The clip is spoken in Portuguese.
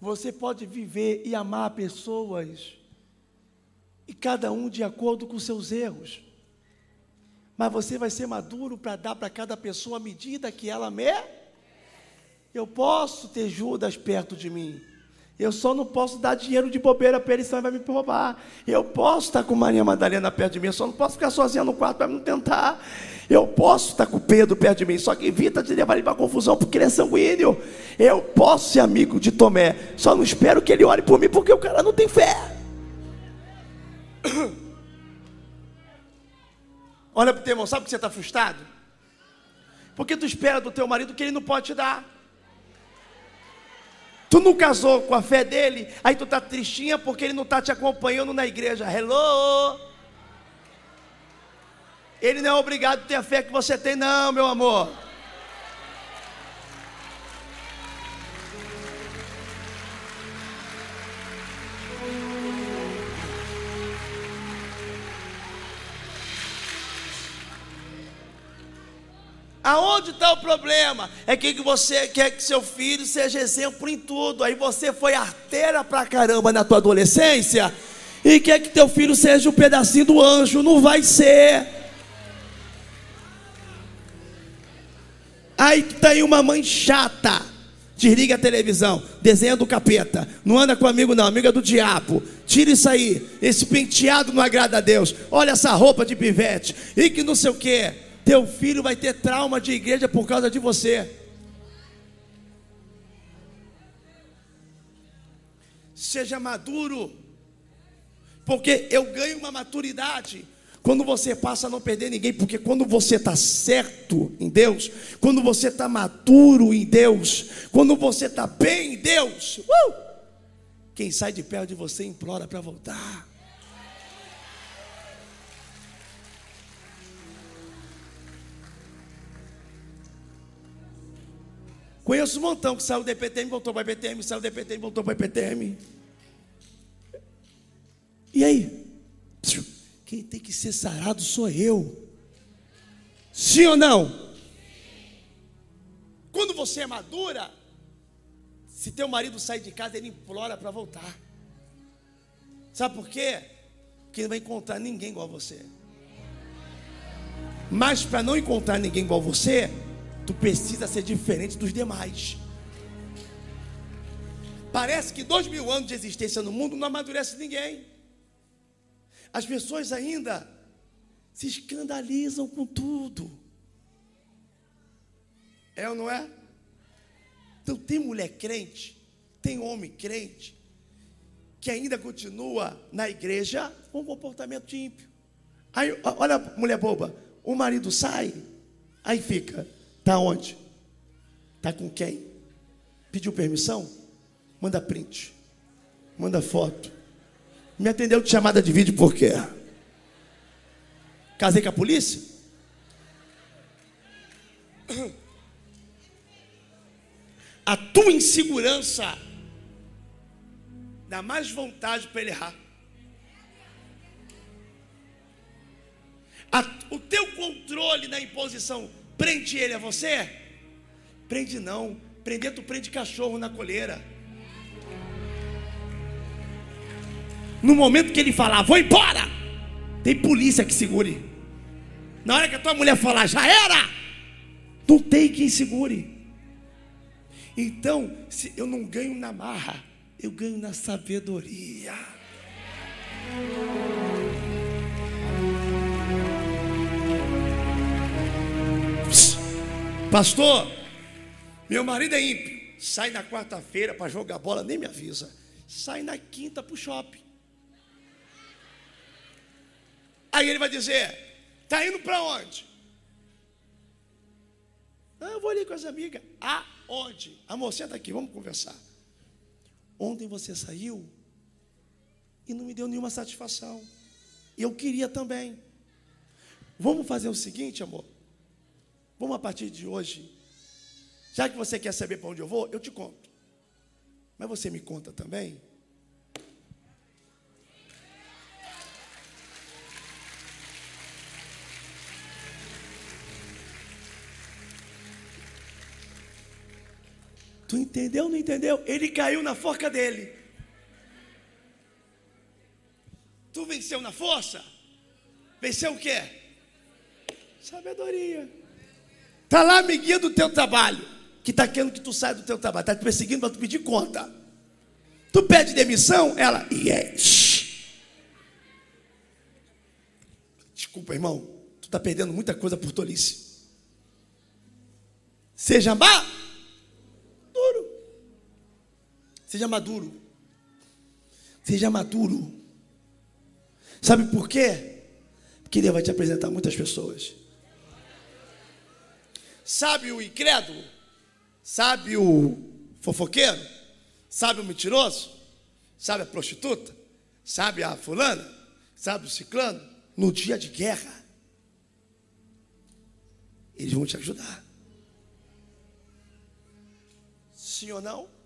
Você pode viver e amar pessoas, e cada um de acordo com seus erros. Mas você vai ser maduro para dar para cada pessoa a medida que ela me. Eu posso ter Judas perto de mim. Eu só não posso dar dinheiro de bobeira para ele, senão ele vai me roubar. Eu posso estar com Maria Madalena perto de mim, eu só não posso ficar sozinha no quarto para não tentar. Eu posso estar com Pedro perto de mim, só que evita de levar ele para confusão, porque ele é sanguíneo. Eu posso ser amigo de Tomé, só não espero que ele ore por mim, porque o cara não tem fé. Olha para o teu irmão, sabe que você está frustrado? Porque tu espera do teu marido que ele não pode te dar. Tu não casou com a fé dele, aí tu tá tristinha porque ele não tá te acompanhando na igreja. Hello! Ele não é obrigado a ter a fé que você tem, não, meu amor. Aonde está o problema? É que você quer que seu filho seja exemplo em tudo. Aí você foi arteira pra caramba na tua adolescência e quer que teu filho seja um pedacinho do anjo. Não vai ser. Aí aí uma mãe chata. Desliga a televisão, desenha do capeta. Não anda com amigo, não, amiga do diabo. Tira isso aí. Esse penteado não agrada a Deus. Olha essa roupa de pivete. E que não sei o que. Teu filho vai ter trauma de igreja por causa de você. Seja maduro, porque eu ganho uma maturidade quando você passa a não perder ninguém, porque quando você está certo em Deus, quando você está maduro em Deus, quando você está bem em Deus, uh, quem sai de perto de você implora para voltar. Conheço um montão que saiu do EPTM, voltou para o EPTM, saiu do EPTM, voltou para o EPTM. E aí? Quem tem que ser sarado sou eu. Sim ou não? Quando você é madura, se teu marido sai de casa, ele implora para voltar. Sabe por quê? Porque não vai encontrar ninguém igual a você. Mas para não encontrar ninguém igual a você, Tu precisa ser diferente dos demais. Parece que dois mil anos de existência no mundo não amadurece ninguém. As pessoas ainda se escandalizam com tudo. É ou não é? Então tem mulher crente, tem homem crente, que ainda continua na igreja com um comportamento ímpio. Aí, olha a mulher boba, o marido sai, aí fica Está onde? Está com quem? Pediu permissão? Manda print. Manda foto. Me atendeu de chamada de vídeo por quê? Casei com a polícia? A tua insegurança dá mais vontade para ele errar. A, o teu controle na imposição Prende ele a você? Prende não. Prender, tu prende cachorro na coleira. No momento que ele falar, vou embora, tem polícia que segure. Na hora que a tua mulher falar, já era, não tem quem segure. Então, se eu não ganho na marra, eu ganho na sabedoria. Pastor, meu marido é ímpio. Sai na quarta-feira para jogar bola, nem me avisa. Sai na quinta para o shopping. Aí ele vai dizer: Está indo para onde? Ah, eu vou ali com as amigas. Aonde? Amor, senta aqui, vamos conversar. Ontem você saiu e não me deu nenhuma satisfação. Eu queria também. Vamos fazer o seguinte, amor. Vamos a partir de hoje. Já que você quer saber para onde eu vou, eu te conto. Mas você me conta também? Tu entendeu ou não entendeu? Ele caiu na forca dele. Tu venceu na força? Venceu o quê? Sabedoria. Está lá amiguinha do teu trabalho, que está querendo que tu saia do teu trabalho, está te perseguindo para tu pedir conta. Tu pede demissão, ela, yes. Desculpa, irmão, tu está perdendo muita coisa por tolice. Seja maduro. Seja maduro. Seja maduro. Sabe por quê? Porque Deus vai te apresentar muitas pessoas. Sabe o incrédulo? Sabe o fofoqueiro? Sabe o mentiroso? Sabe a prostituta? Sabe a fulana? Sabe o ciclano? No dia de guerra, eles vão te ajudar. Sim ou não?